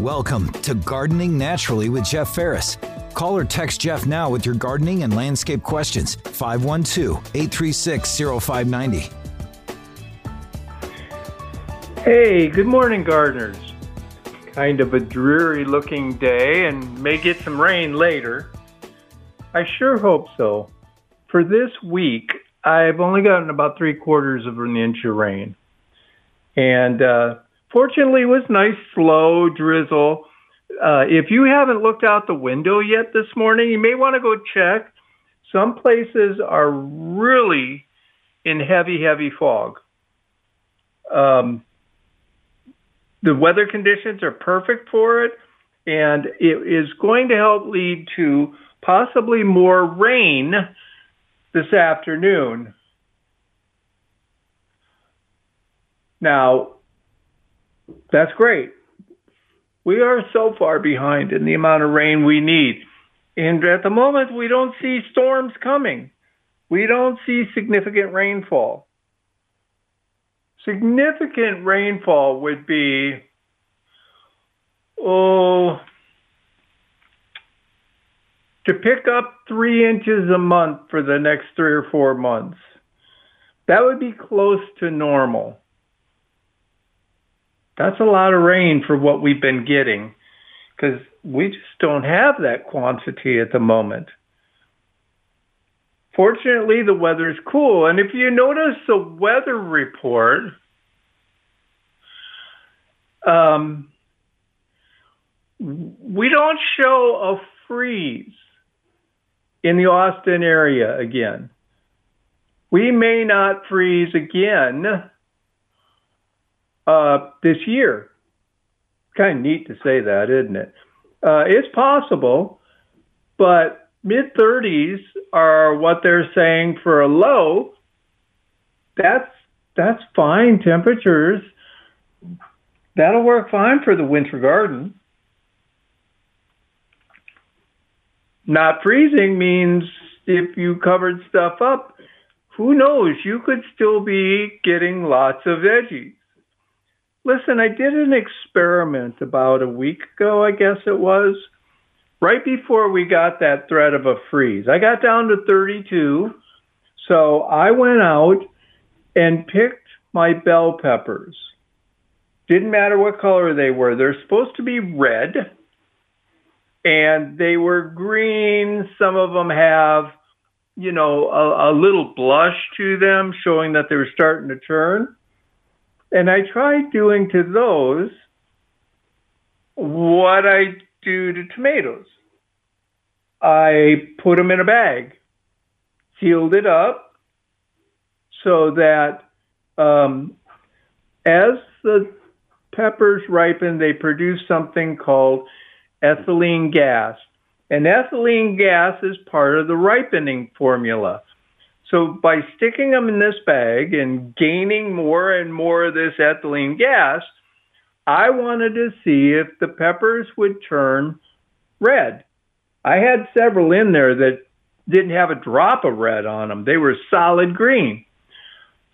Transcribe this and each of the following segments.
Welcome to Gardening Naturally with Jeff Ferris. Call or text Jeff now with your gardening and landscape questions. 512 836 0590. Hey, good morning, gardeners. Kind of a dreary looking day and may get some rain later. I sure hope so. For this week, I've only gotten about three quarters of an inch of rain. And uh, fortunately, it was nice, slow drizzle. Uh, if you haven't looked out the window yet this morning, you may want to go check. Some places are really in heavy, heavy fog. Um, the weather conditions are perfect for it, and it is going to help lead to possibly more rain this afternoon. Now, that's great. We are so far behind in the amount of rain we need. And at the moment, we don't see storms coming. We don't see significant rainfall. Significant rainfall would be, oh, to pick up three inches a month for the next three or four months. That would be close to normal. That's a lot of rain for what we've been getting because we just don't have that quantity at the moment. Fortunately, the weather is cool. And if you notice the weather report, um, we don't show a freeze in the Austin area again. We may not freeze again uh, this year. Kind of neat to say that, isn't it? Uh, it's possible, but mid 30s are what they're saying for a low. That's that's fine temperatures. That'll work fine for the winter garden. Not freezing means if you covered stuff up, who knows? You could still be getting lots of veggies. Listen, I did an experiment about a week ago, I guess it was, right before we got that threat of a freeze. I got down to 32, so I went out and picked my bell peppers. Didn't matter what color they were. They're supposed to be red and they were green. Some of them have, you know, a, a little blush to them, showing that they were starting to turn. And I tried doing to those what I do to tomatoes. I put them in a bag, sealed it up so that um, as the peppers ripen, they produce something called ethylene gas. And ethylene gas is part of the ripening formula. So by sticking them in this bag and gaining more and more of this ethylene gas, I wanted to see if the peppers would turn red. I had several in there that didn't have a drop of red on them. They were solid green.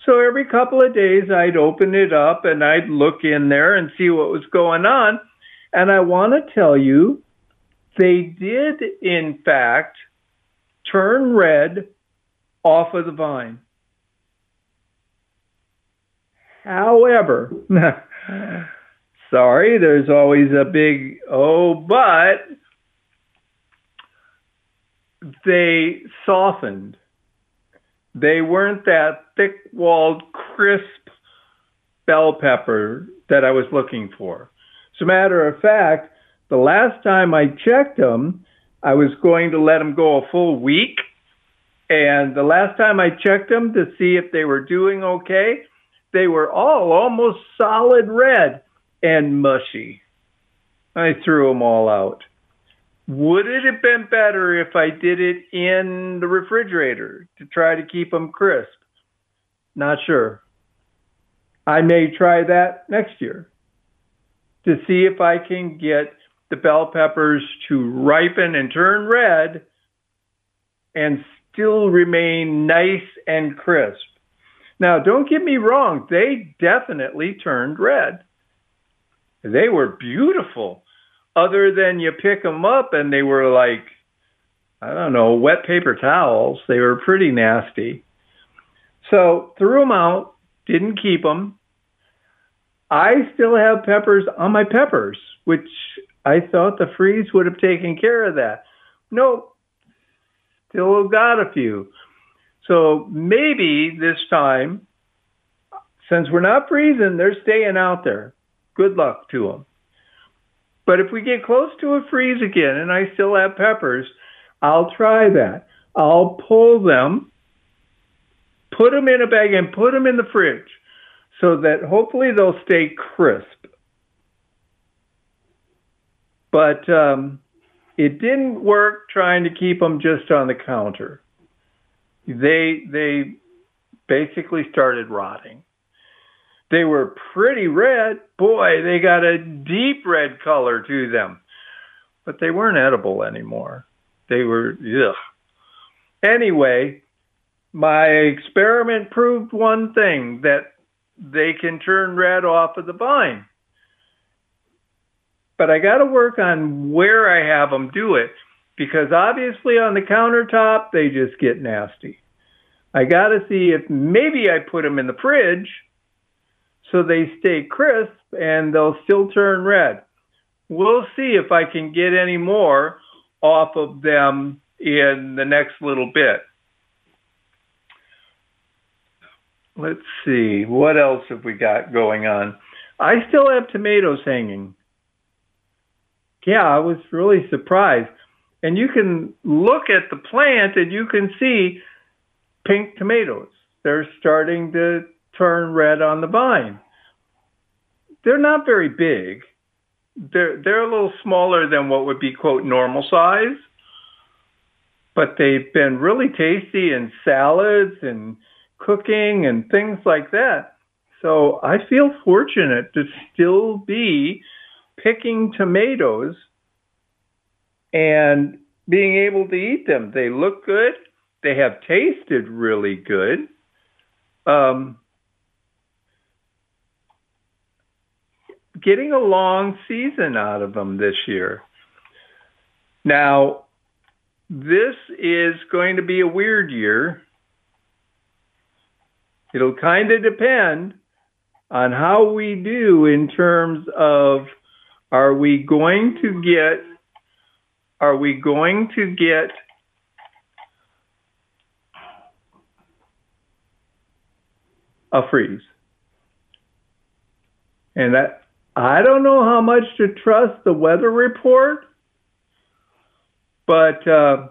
So every couple of days I'd open it up and I'd look in there and see what was going on. And I want to tell you, they did, in fact, turn red off of the vine. However, sorry, there's always a big oh, but they softened. They weren't that thick walled, crisp bell pepper that I was looking for. As a matter of fact, the last time I checked them, I was going to let them go a full week. And the last time I checked them to see if they were doing okay, they were all almost solid red and mushy. I threw them all out. Would it have been better if I did it in the refrigerator to try to keep them crisp? Not sure. I may try that next year to see if I can get the bell peppers to ripen and turn red and still remain nice and crisp. Now, don't get me wrong, they definitely turned red. They were beautiful. other than you pick them up and they were like, I don't know, wet paper towels. They were pretty nasty. So threw them out, didn't keep them. I still have peppers on my peppers, which I thought the freeze would have taken care of that. Nope, still got a few. So maybe this time, since we're not freezing, they're staying out there. Good luck to them. But if we get close to a freeze again and I still have peppers, I'll try that. I'll pull them, put them in a bag, and put them in the fridge so that hopefully they'll stay crisp. But um, it didn't work trying to keep them just on the counter. They they basically started rotting. They were pretty red. Boy, they got a deep red color to them. But they weren't edible anymore. They were ugh. Anyway, my experiment proved one thing that they can turn red off of the vine. But I got to work on where I have them do it because obviously on the countertop they just get nasty. I got to see if maybe I put them in the fridge so they stay crisp and they'll still turn red. We'll see if I can get any more off of them in the next little bit. Let's see, what else have we got going on? I still have tomatoes hanging. Yeah, I was really surprised. And you can look at the plant and you can see pink tomatoes. They're starting to turn red on the vine. They're not very big. They're they're a little smaller than what would be quote normal size. But they've been really tasty in salads and cooking and things like that. So I feel fortunate to still be picking tomatoes and being able to eat them. They look good. They have tasted really good. Um, getting a long season out of them this year. Now, this is going to be a weird year It'll kind of depend on how we do in terms of are we going to get are we going to get a freeze? And that I don't know how much to trust the weather report, but uh,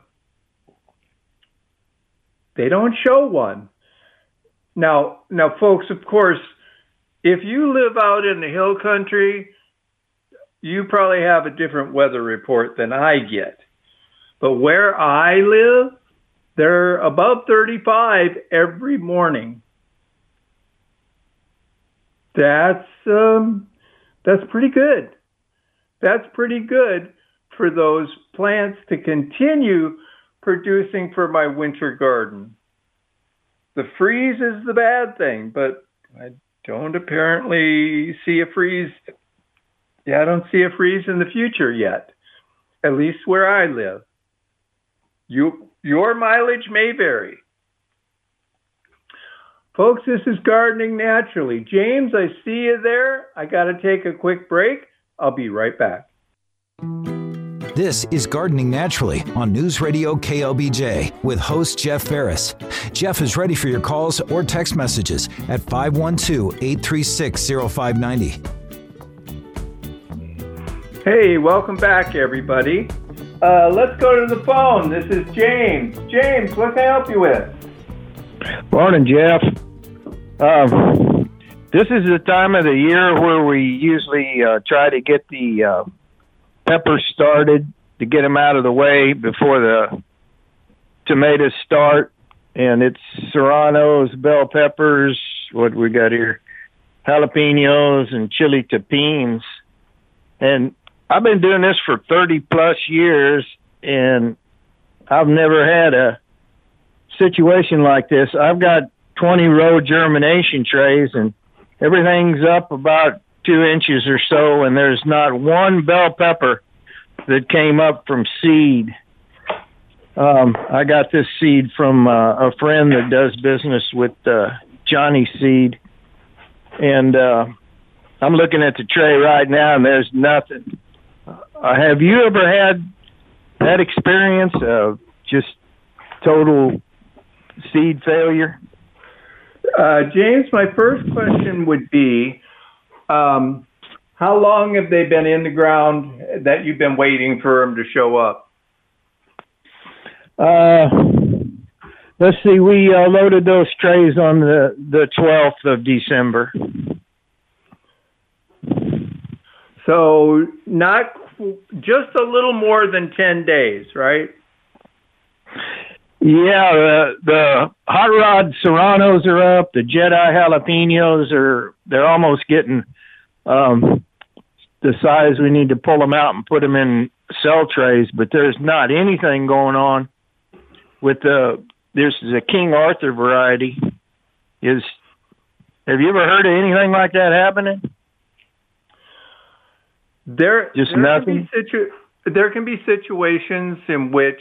they don't show one. Now, now, folks, of course, if you live out in the hill country, you probably have a different weather report than I get. But where I live, they're above 35 every morning. That's um, that's pretty good. That's pretty good for those plants to continue producing for my winter garden the freeze is the bad thing, but I don't apparently see a freeze. Yeah, I don't see a freeze in the future yet, at least where I live. You, your mileage may vary. Folks, this is Gardening Naturally. James, I see you there. I got to take a quick break. I'll be right back. This is Gardening Naturally on News Radio KLBJ with host Jeff Ferris. Jeff is ready for your calls or text messages at 512 836 0590. Hey, welcome back, everybody. Uh, let's go to the phone. This is James. James, what can I help you with? Morning, Jeff. Um, this is the time of the year where we usually uh, try to get the uh, peppers started to get them out of the way before the tomatoes start. And it's serranos, bell peppers, what we got here, jalapenos, and chili tapines. And I've been doing this for 30 plus years, and I've never had a situation like this. I've got 20 row germination trays, and everything's up about two inches or so, and there's not one bell pepper that came up from seed. Um, I got this seed from uh, a friend that does business with uh, Johnny Seed, and uh, I'm looking at the tray right now, and there's nothing. Uh, have you ever had that experience of just total seed failure? Uh, James, my first question would be um, how long have they been in the ground that you've been waiting for them to show up? Uh, let's see. We uh, loaded those trays on the the 12th of December. So not just a little more than 10 days, right? Yeah, the the hot rod serranos are up. The Jedi jalapenos are they're almost getting um, the size we need to pull them out and put them in cell trays. But there's not anything going on with the. There's the King Arthur variety. Is have you ever heard of anything like that happening? There, just there nothing. Can situ- there can be situations in which,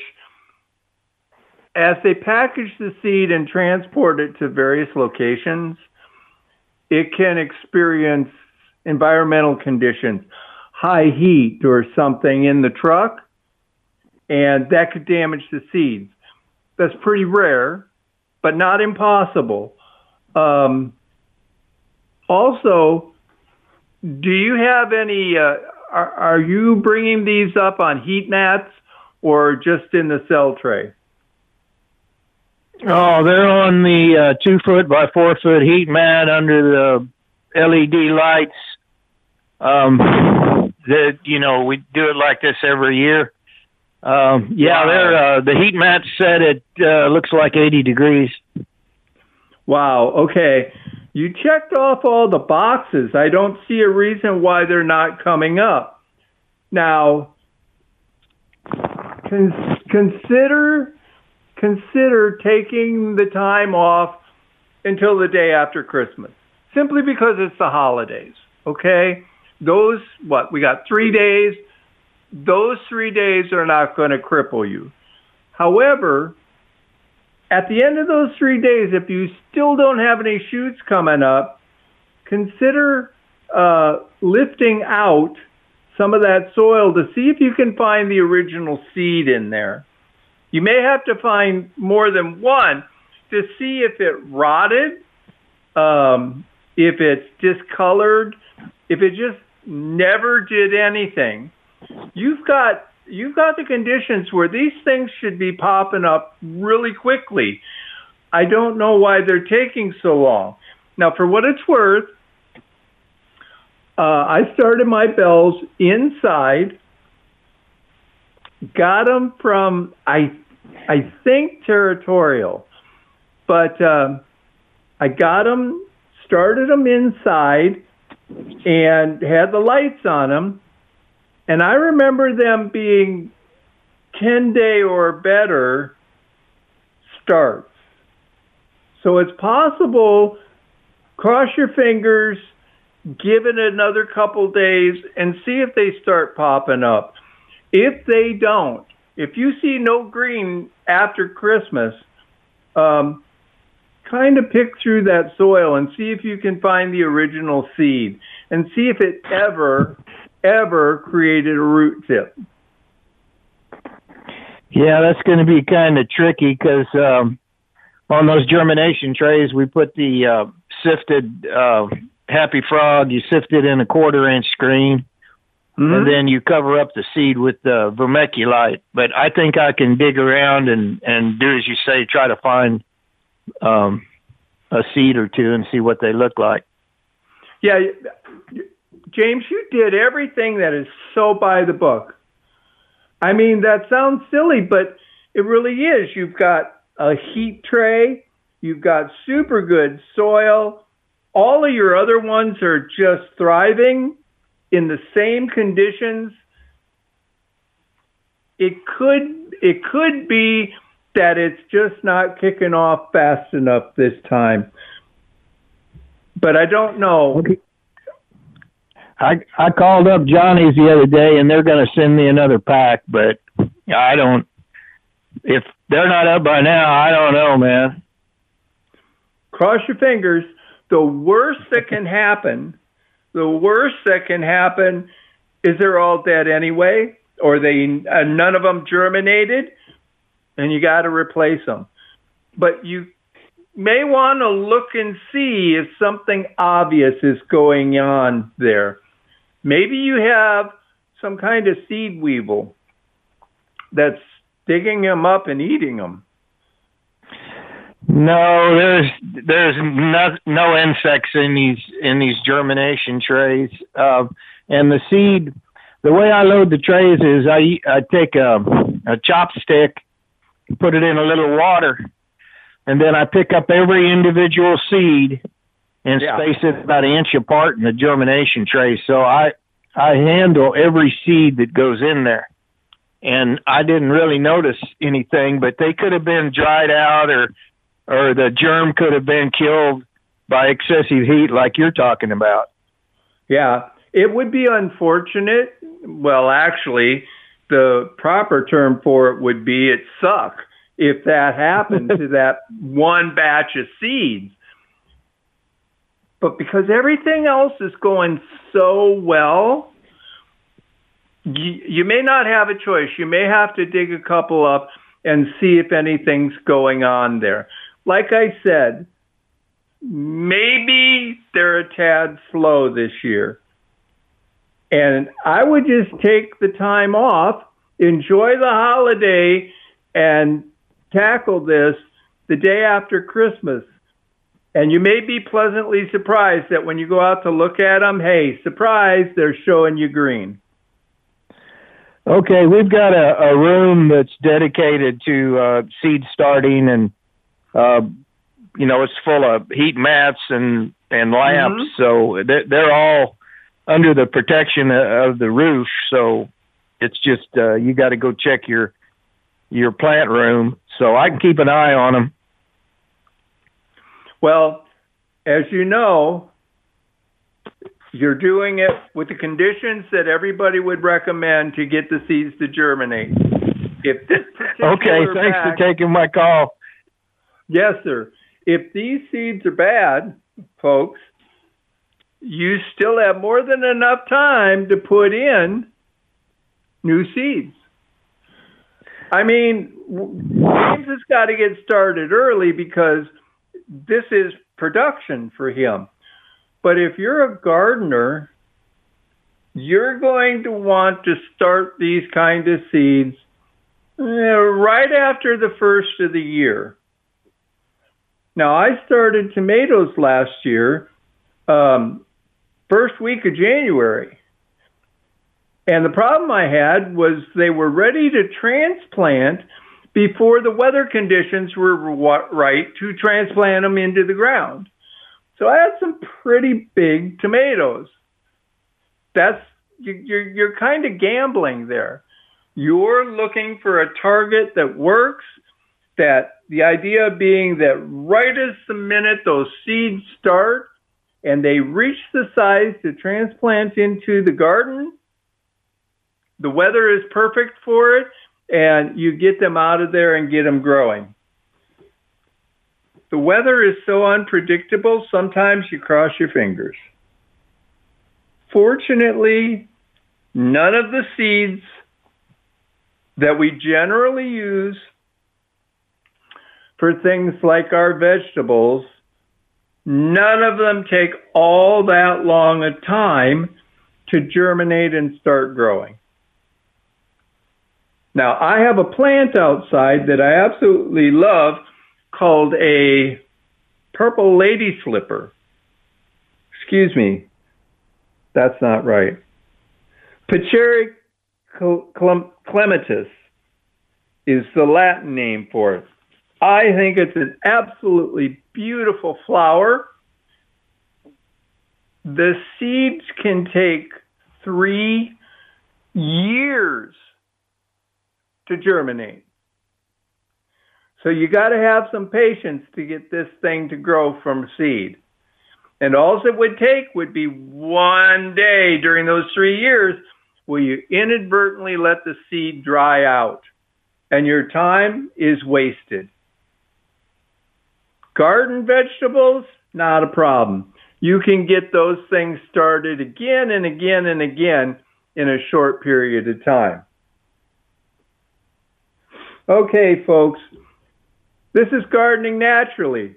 as they package the seed and transport it to various locations, it can experience environmental conditions, high heat or something in the truck, and that could damage the seeds. That's pretty rare, but not impossible. Um, also, do you have any? Uh, are, are you bringing these up on heat mats or just in the cell tray? Oh, they're on the uh, two foot by four foot heat mat under the LED lights. Um, that you know we do it like this every year. Um, yeah, Wow. they're uh, the heat mat set It uh, looks like 80 degrees. Wow. Okay. You checked off all the boxes. I don't see a reason why they're not coming up. Now, con- consider consider taking the time off until the day after Christmas, simply because it's the holidays. Okay, those what we got three days. Those three days are not going to cripple you. However, at the end of those three days, if you still don't have any shoots coming up, consider uh, lifting out some of that soil to see if you can find the original seed in there. You may have to find more than one to see if it rotted, um, if it's discolored, if it just never did anything. You've got you've got the conditions where these things should be popping up really quickly. I don't know why they're taking so long. Now, for what it's worth, uh, I started my bells inside. Got them from I, I think territorial, but uh, I got them, started them inside, and had the lights on them. And I remember them being 10 day or better starts. So it's possible, cross your fingers, give it another couple days, and see if they start popping up. If they don't, if you see no green after Christmas, um, kind of pick through that soil and see if you can find the original seed and see if it ever ever created a root tip. Yeah, that's going to be kind of tricky because um, on those germination trays, we put the uh, sifted uh, Happy Frog. You sift it in a quarter inch screen, Mm-hmm. and then you cover up the seed with the vermiculite. But I think I can dig around and and do as you say, try to find um, a seed or two and see what they look like. Yeah, James, you did everything that is so by the book. I mean, that sounds silly, but it really is. You've got a heat tray, you've got super good soil. All of your other ones are just thriving in the same conditions. It could it could be that it's just not kicking off fast enough this time. But I don't know. Okay. I I called up Johnny's the other day, and they're going to send me another pack, but I don't. If they're not up by now, I don't know, man. Cross your fingers. The worst that can happen, the worst that can happen, is they're all dead anyway, or they uh, none of them germinated, and you got to replace them. But you may want to look and see if something obvious is going on there. Maybe you have some kind of seed weevil that's digging them up and eating them. No, there's there's no, no insects in these in these germination trays. Uh, and the seed, the way I load the trays is I I take a, a chopstick, put it in a little water, and then I pick up every individual seed and yeah. space it about an inch apart in the germination tray. So I I handle every seed that goes in there. And I didn't really notice anything, but they could have been dried out or or the germ could have been killed by excessive heat like you're talking about. Yeah, it would be unfortunate. Well, actually, the proper term for it would be it suck if that happened to that one batch of seeds. But because everything else is going so well, you, you may not have a choice. You may have to dig a couple up and see if anything's going on there. Like I said, maybe they're a tad slow this year. And I would just take the time off, enjoy the holiday, and tackle this the day after Christmas. And you may be pleasantly surprised that when you go out to look at them, hey, surprise, they're showing you green. Okay, we've got a, a room that's dedicated to uh, seed starting, and uh, you know it's full of heat mats and and lamps, mm-hmm. so they're, they're all under the protection of the roof. So it's just uh, you got to go check your your plant room, so I can keep an eye on them. Well, as you know, you're doing it with the conditions that everybody would recommend to get the seeds to germinate. If this okay, thanks for taking my call. Yes, sir. If these seeds are bad, folks, you still have more than enough time to put in new seeds. I mean, James has got to get started early because this is production for him. But if you're a gardener, you're going to want to start these kind of seeds uh, right after the first of the year. Now, I started tomatoes last year, um, first week of January. And the problem I had was they were ready to transplant before the weather conditions were right to transplant them into the ground. So I had some pretty big tomatoes. That's you're you're kind of gambling there. You're looking for a target that works. That the idea being that right as the minute those seeds start and they reach the size to transplant into the garden, the weather is perfect for it, and you get them out of there and get them growing. The weather is so unpredictable, sometimes you cross your fingers. Fortunately, none of the seeds that we generally use for things like our vegetables, none of them take all that long a time to germinate and start growing. Now, I have a plant outside that I absolutely love called a purple lady slipper. Excuse me, that's not right. pitcheri clematis is the Latin name for it. I think it's an absolutely beautiful flower. The seeds can take three years to germinate. So you got to have some patience to get this thing to grow from seed. And all it would take would be one day during those three years where you inadvertently let the seed dry out and your time is wasted. Garden vegetables, not a problem. You can get those things started again and again and again in a short period of time. Okay, folks, this is Gardening Naturally.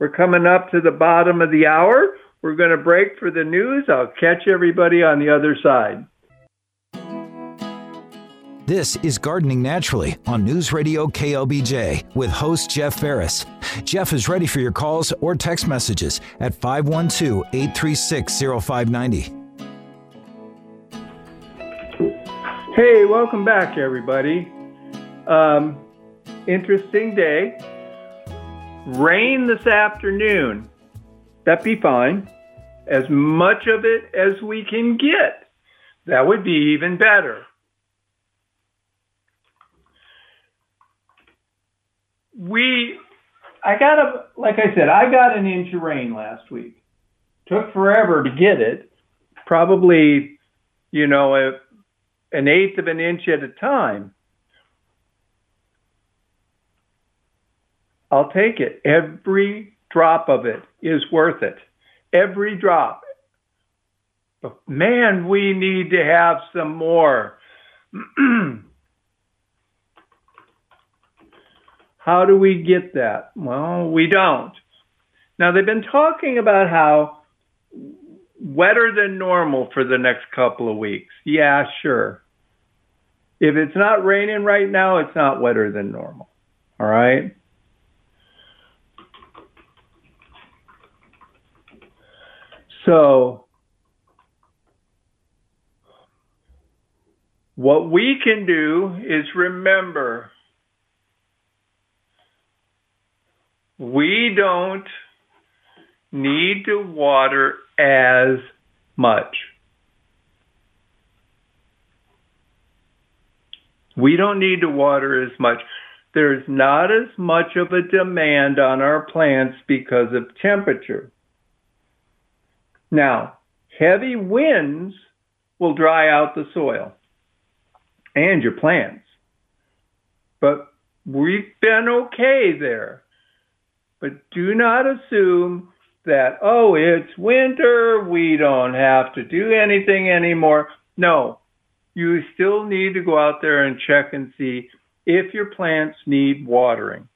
We're coming up to the bottom of the hour. We're going to break for the news. I'll catch everybody on the other side. This is Gardening Naturally on News Radio KLBJ with host Jeff Ferris. Jeff is ready for your calls or text messages at 512 836 0590. Hey, welcome back, everybody. Um, interesting day rain this afternoon. That'd be fine. As much of it as we can get. That would be even better. We, I got a, like I said, I got an inch of rain last week. Took forever to get it. Probably, you know, a, an eighth of an inch at a time. I'll take it. Every drop of it is worth it. Every drop. But man, we need to have some more. how do we get that? Well, we don't. Now, they've been talking about how wetter than normal for the next couple of weeks. Yeah, sure. If it's not raining right now, it's not wetter than normal. All right? So, what we can do is remember we don't need to water as much. We don't need to water as much. There's not as much of a demand on our plants because of temperature. Now, heavy winds will dry out the soil and your plants. But we've been okay there. But do not assume that, oh, it's winter, we don't have to do anything anymore. No, you still need to go out there and check and see if your plants need watering.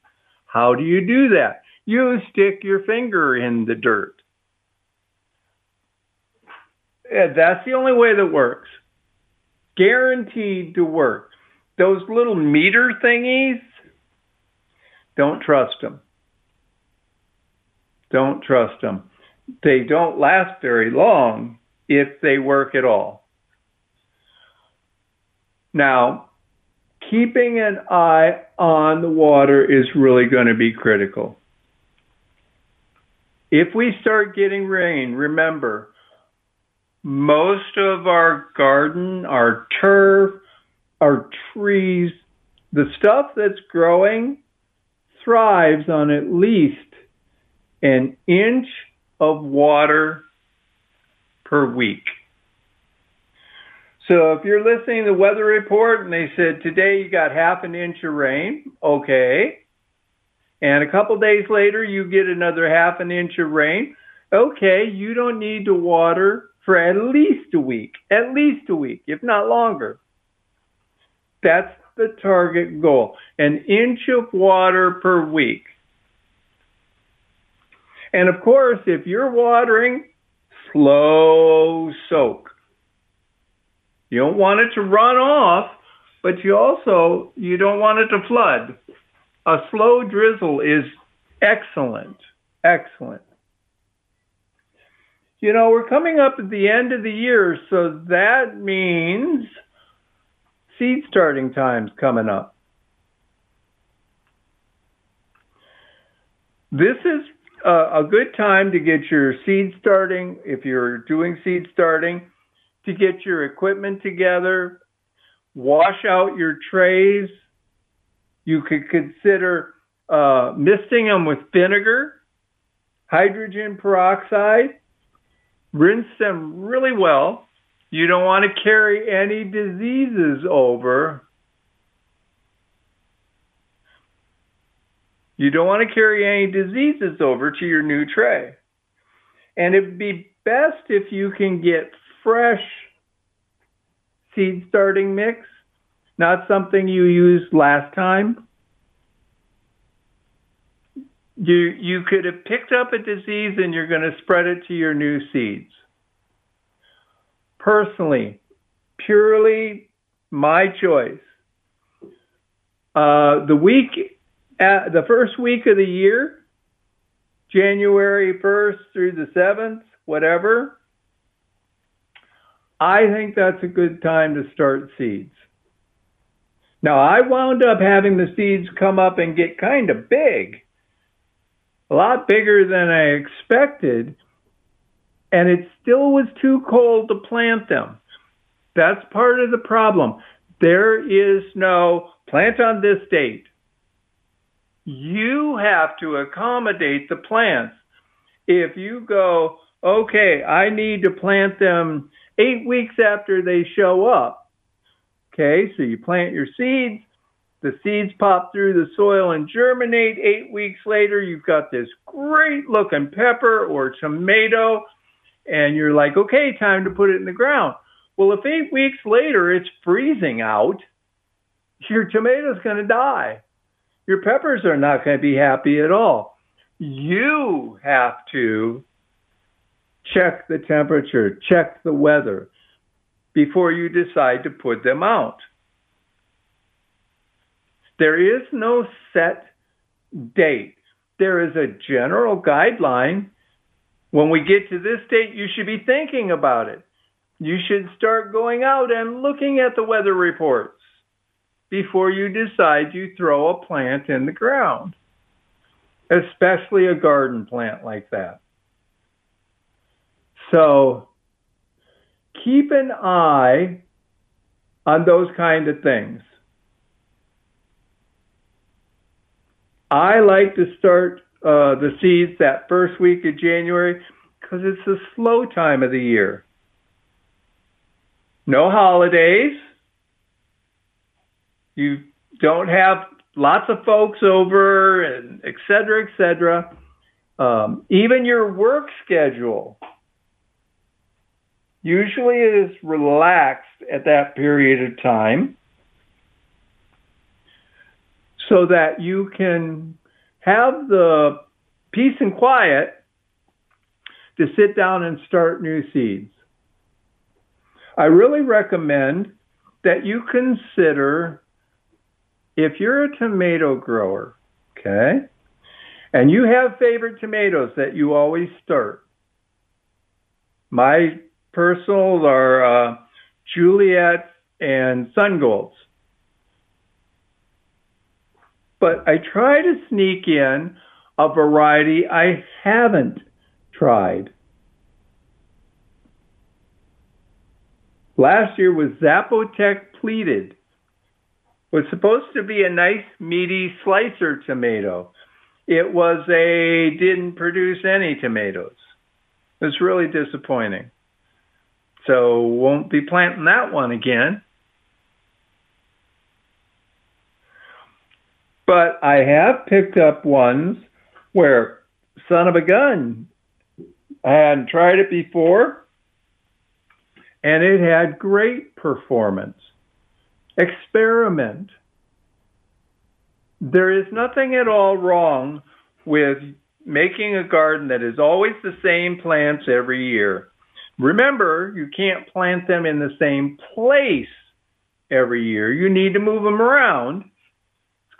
How do you do that? You stick your finger in the dirt. That's the only way that works. Guaranteed to work. Those little meter thingies, don't trust them. Don't trust them. They don't last very long if they work at all. Now, keeping an eye on the water is really going to be critical. If we start getting rain, remember, most of our garden, our turf, our trees, the stuff that's growing thrives on at least an inch of water per week. So if you're listening to the weather report and they said today you got half an inch of rain, okay. And a couple days later you get another half an inch of rain, okay, you don't need to water for at least a week, at least a week, if not longer. That's the target goal. An inch of water per week. And of course, if you're watering, slow soak. You don't want it to run off, but you also you don't want it to flood. A slow drizzle is excellent. Excellent you know, we're coming up at the end of the year, so that means seed starting time's coming up. This is a, a good time to get your seed starting, if you're doing seed starting, to get your equipment together, wash out your trays. You could consider uh, misting them with vinegar, hydrogen peroxide, rinse them really well. You don't want to carry any diseases over. You don't want to carry any diseases over to your new tray. And it'd be best if you can get fresh seed starting mix, not something you used last time. You you could have picked up a disease and you're going to spread it to your new seeds. Personally, purely my choice. Uh, the week, uh, the first week of the year, January 1st through the 7th, whatever, I think that's a good time to start seeds. Now, I wound up having the seeds come up and get kind of big, a lot bigger than I expected, and it still was too cold to plant them. That's part of the problem. There is no plant on this date. You have to accommodate the plants. If you go, okay, I need to plant them eight weeks after they show up. Okay, so you plant your seeds, the seeds pop through the soil and germinate. Eight weeks later, you've got this great looking pepper or tomato, and you're like, okay, time to put it in the ground. Well, if eight weeks later it's freezing out, your tomato's going to die. Your peppers are not going to be happy at all. You have to check the temperature, check the weather before you decide to put them out. There is no set date. There is a general guideline. When we get to this date, you should be thinking about it. You should start going out and looking at the weather reports before you decide you throw a plant in the ground, especially a garden plant like that. So keep an eye on those kind of things. I like to start uh, the seeds that first week of January because it's a slow time of the year. No holidays. You don't have lots of folks over and et cetera, et cetera. Um, even your work schedule Usually is relaxed at that period of time so that you can have the peace and quiet to sit down and start new seeds. I really recommend that you consider if you're a tomato grower, okay, and you have favorite tomatoes that you always start. My personals are uh, Juliet and Sun But I try to sneak in a variety I haven't tried. Last year was Zapotec pleated. Was supposed to be a nice meaty slicer tomato. It was a didn't produce any tomatoes. It's really disappointing. So won't be planting that one again. But I have picked up ones where, son of a gun, I hadn't tried it before, and it had great performance. Experiment. There is nothing at all wrong with making a garden that is always the same plants every year. Remember, you can't plant them in the same place every year. You need to move them around.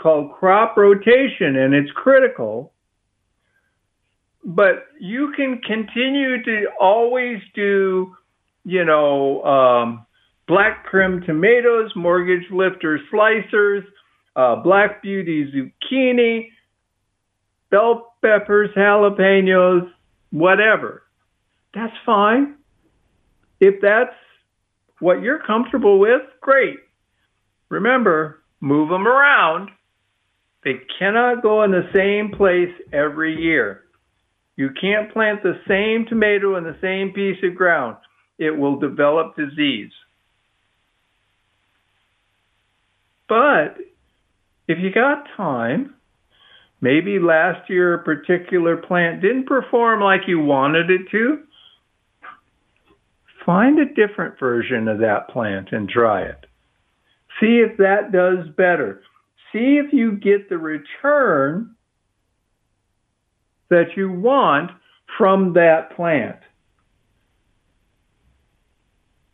Called crop rotation and it's critical. But you can continue to always do, you know, um, black Krim tomatoes, mortgage lifter slicers, uh, black beauty zucchini, bell peppers, jalapenos, whatever. That's fine. If that's what you're comfortable with, great. Remember, move them around. They cannot go in the same place every year. You can't plant the same tomato in the same piece of ground. It will develop disease. But if you got time, maybe last year a particular plant didn't perform like you wanted it to, find a different version of that plant and try it. See if that does better. See if you get the return that you want from that plant.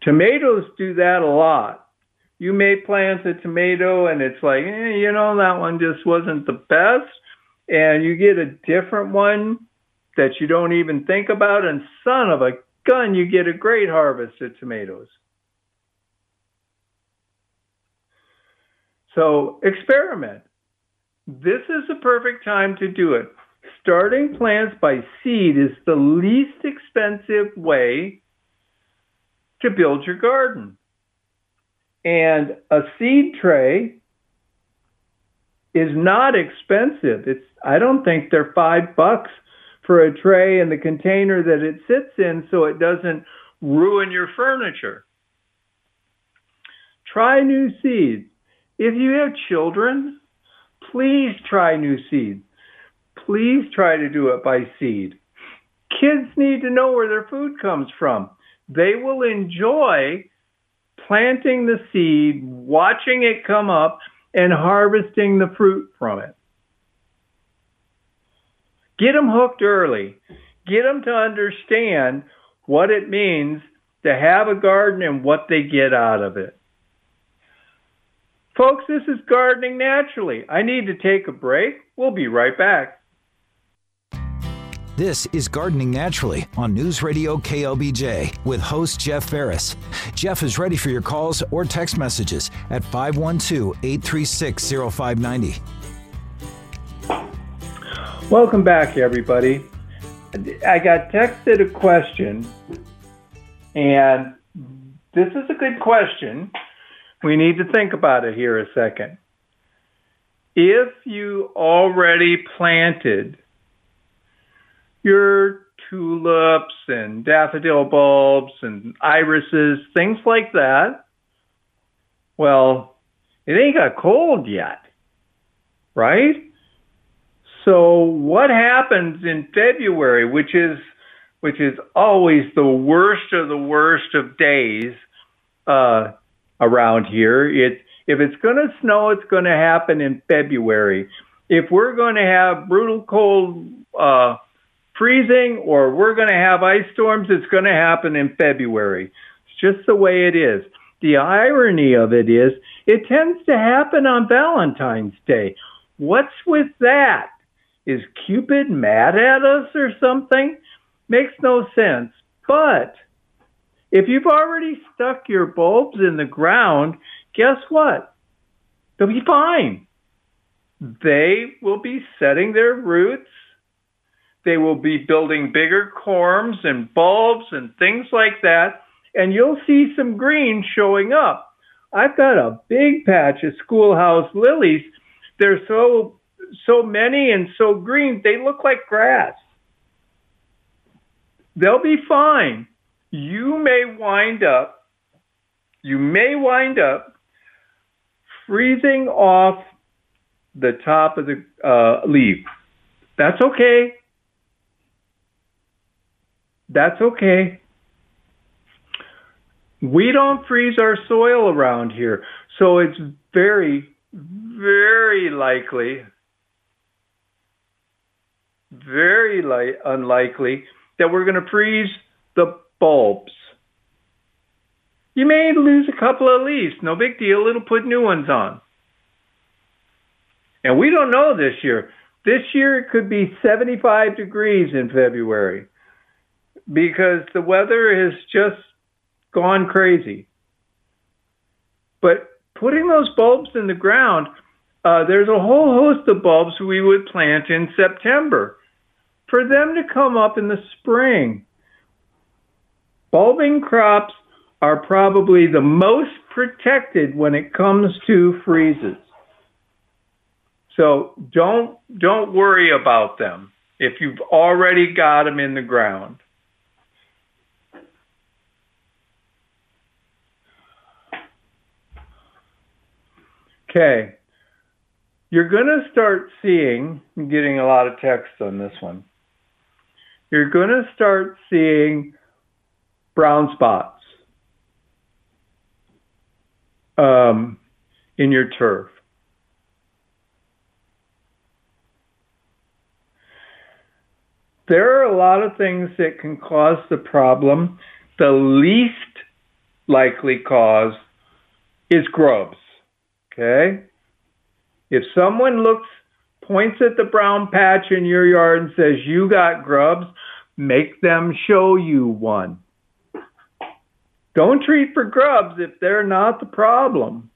Tomatoes do that a lot. You may plant a tomato and it's like, eh, you know, that one just wasn't the best. And you get a different one that you don't even think about, and son of a gun, you get a great harvest of tomatoes. So experiment. This is the perfect time to do it. Starting plants by seed is the least expensive way to build your garden. And a seed tray is not expensive. It's I don't think they're 5 bucks for a tray and the container that it sits in so it doesn't ruin your furniture. Try new seeds. If you have children, please try new seeds. Please try to do it by seed. Kids need to know where their food comes from. They will enjoy planting the seed, watching it come up, and harvesting the fruit from it. Get them hooked early. Get them to understand what it means to have a garden and what they get out of it. Folks, this is Gardening Naturally. I need to take a break. We'll be right back. This is Gardening Naturally on News Radio KLBJ with host Jeff Ferris. Jeff is ready for your calls or text messages at 512 836 0590. Welcome back, everybody. I got texted a question, and this is a good question. We need to think about it here a second. If you already planted your tulips and daffodil bulbs and irises, things like that, well, it ain't got cold yet, right? So what happens in February, which is which is always the worst of the worst of days uh, around here? It if it's going to snow, it's going to happen in February. If we're going to have brutal cold uh, freezing or we're going to have ice storms, it's going to happen in February. It's just the way it is. The irony of it is, it tends to happen on Valentine's Day. What's with that? Is Cupid mad at us or something? Makes no sense. But if you've already stuck your bulbs in the ground, guess what? They'll be fine. They will be setting their roots. They will be building bigger corms and bulbs and things like that. And you'll see some green showing up. I've got a big patch of schoolhouse lilies. They're so so many and so green, they look like grass. They'll be fine. You may wind up, you may wind up freezing off the top of the uh, leaf. That's okay. That's okay. We don't freeze our soil around here. So it's very, very likely very li- unlikely that we're going to freeze the bulbs. You may lose a couple of leaves, no big deal. It'll put new ones on. And we don't know this year. This year it could be 75 degrees in February because the weather has just gone crazy. But putting those bulbs in the ground, uh, there's a whole host of bulbs we would plant in September for them to come up in the spring. Bulbing crops are probably the most protected when it comes to freezes. So don't don't worry about them. if you've already got them in the ground. Okay. You're going to start seeing, I'm getting a lot of text on this one. You're going to start seeing brown spots um, in your turf. There are a lot of things that can cause the problem. The least likely cause is grubs. Okay? If someone looks, points at the brown patch in your yard and says, You got grubs, make them show you one. Don't treat for grubs if they're not the problem.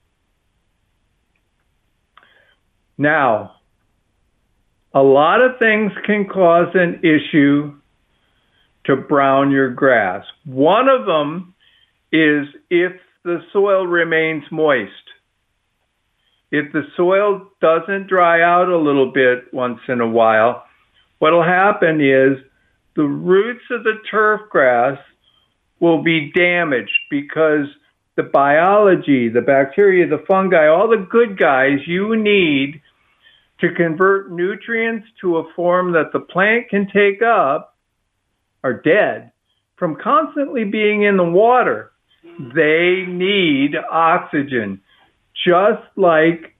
Now, a lot of things can cause an issue to brown your grass. One of them is if the soil remains moist. If the soil doesn't dry out a little bit once in a while, what'll happen is the roots of the turf grass will be damaged because the biology, the bacteria, the fungi, all the good guys you need to convert nutrients to a form that the plant can take up are dead from constantly being in the water. They need oxygen, just like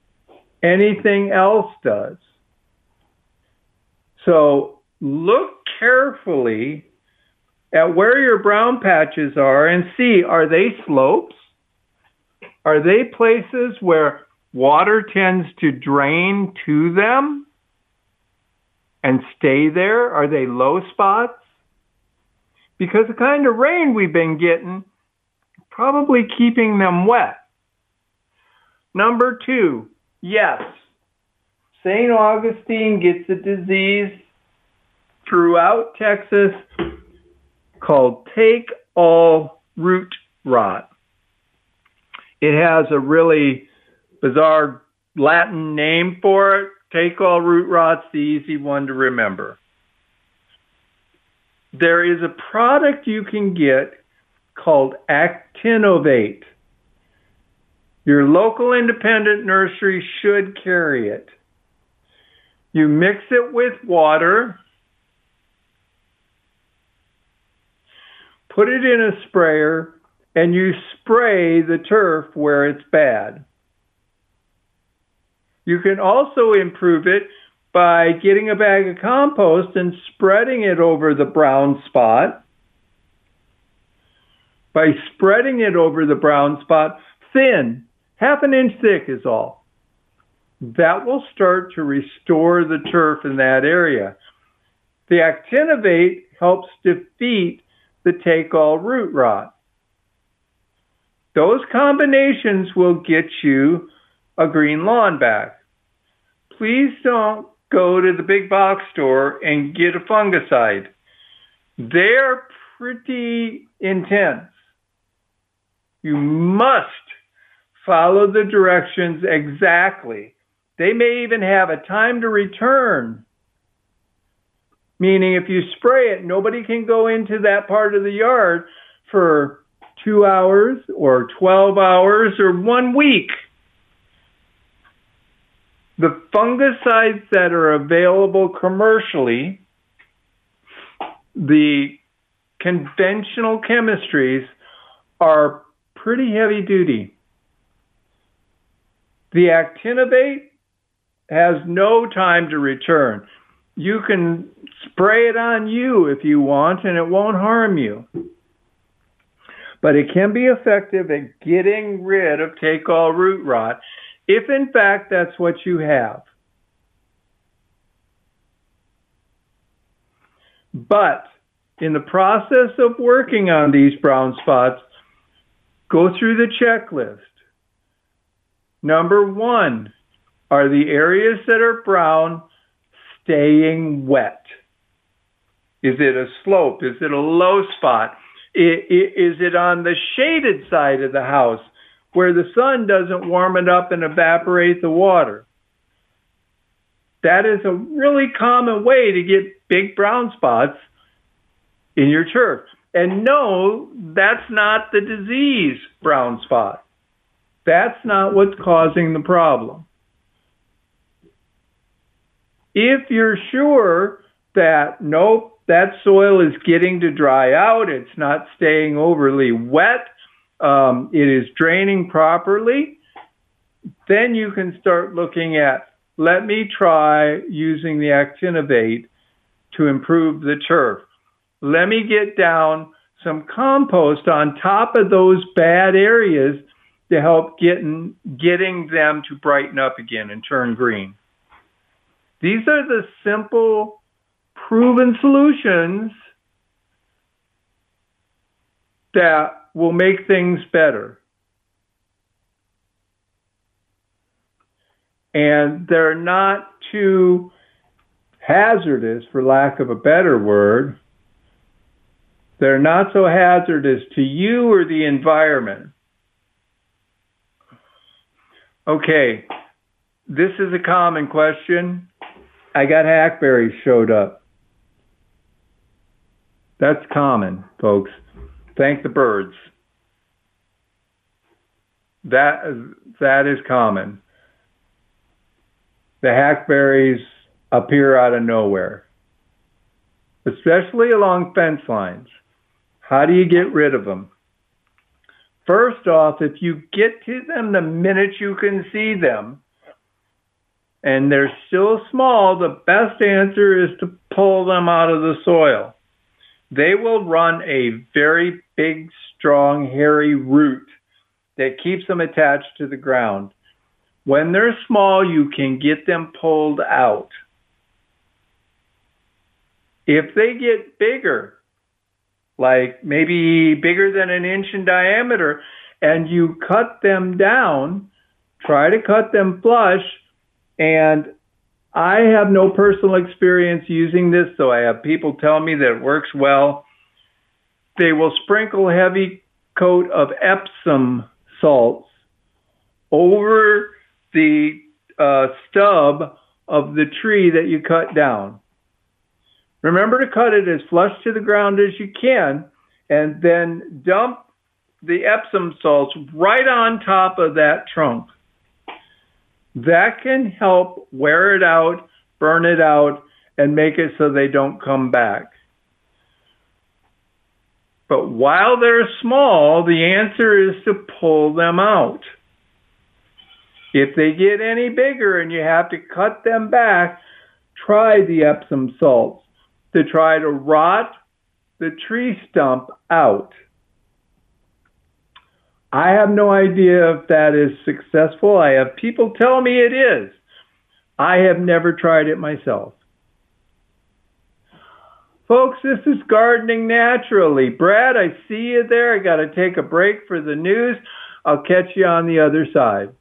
anything else does. So look carefully at where your brown patches are and see are they slopes? Are they places where water tends to drain to them and stay there? Are they low spots? Because the kind of rain we've been getting, probably keeping them wet. Number two, yes, St. Augustine gets a disease throughout Texas called take all root rot. It has a really bizarre Latin name for it. Take all root rot's the easy one to remember. There is a product you can get called Actinovate. Your local independent nursery should carry it. You mix it with water, put it in a sprayer, and you spray the turf where it's bad. You can also improve it by getting a bag of compost and spreading it over the brown spot. By spreading it over the brown spot, thin, half an inch thick is all. That will start to restore the turf in that area. The actinovate helps defeat the take all root rot. Those combinations will get you a green lawn back. Please don't go to the big box store and get a fungicide. They're pretty intense. You must follow the directions exactly. They may even have a time to return. Meaning, if you spray it, nobody can go into that part of the yard for two hours or 12 hours or one week. The fungicides that are available commercially, the conventional chemistries are pretty heavy duty. The actinovate has no time to return. You can spray it on you if you want and it won't harm you. But it can be effective at getting rid of take all root rot if in fact that's what you have. But in the process of working on these brown spots, go through the checklist. Number one, are the areas that are brown staying wet? Is it a slope? Is it a low spot? Is it on the shaded side of the house? where the sun doesn't warm it up and evaporate the water. That is a really common way to get big brown spots in your turf. And no, that's not the disease brown spot. That's not what's causing the problem. If you're sure that nope, that soil is getting to dry out, it's not staying overly wet, um, it is draining properly, then you can start looking at let me try using the actinovate to improve the turf. Let me get down some compost on top of those bad areas to help getting getting them to brighten up again and turn green. These are the simple, proven solutions that will make things better. And they're not too hazardous, for lack of a better word. They're not so hazardous to you or the environment. Okay, this is a common question. I got hackberries showed up. That's common, folks. Thank the birds. That that is common. The hackberries appear out of nowhere, especially along fence lines. How do you get rid of them? First off, if you get to them the minute you can see them, and they're still small, the best answer is to pull them out of the soil. They will run a very big, strong, hairy root that keeps them attached to the ground. When they're small, you can get them pulled out. If they get bigger, like maybe bigger than an inch in diameter, and you cut them down, try to cut them flush and I have no personal experience using this, so I have people tell me that it works well. They will sprinkle heavy coat of Epsom salts over the uh, stub of the tree that you cut down. Remember to cut it as flush to the ground as you can, and then dump the Epsom salts right on top of that trunk that can help wear it out, burn it out, and make it so they don't come back. But while they're small, the answer is to pull them out. If they get any bigger and you have to cut them back, try the Epsom salts to try to rot the tree stump out. I have no idea if that is successful. I have people tell me it is. I have never tried it myself. Folks, this is Gardening Naturally. Brad, I see you there. I got to take a break for the news. I'll catch you on the other side.